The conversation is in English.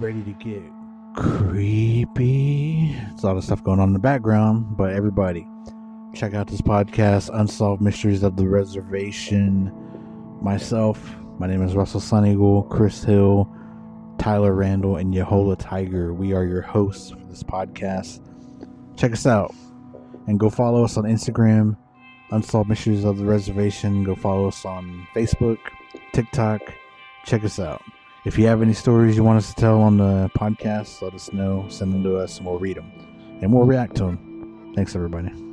ready to get creepy. It's a lot of stuff going on in the background, but everybody, check out this podcast, Unsolved Mysteries of the Reservation. Myself, my name is Russell Sun Eagle, Chris Hill, Tyler Randall, and Yahola Tiger. We are your hosts for this podcast. Check us out and go follow us on Instagram, Unsolved Mysteries of the Reservation. Go follow us on Facebook, TikTok. Check us out. If you have any stories you want us to tell on the podcast, let us know. Send them to us and we'll read them and we'll react to them. Thanks, everybody.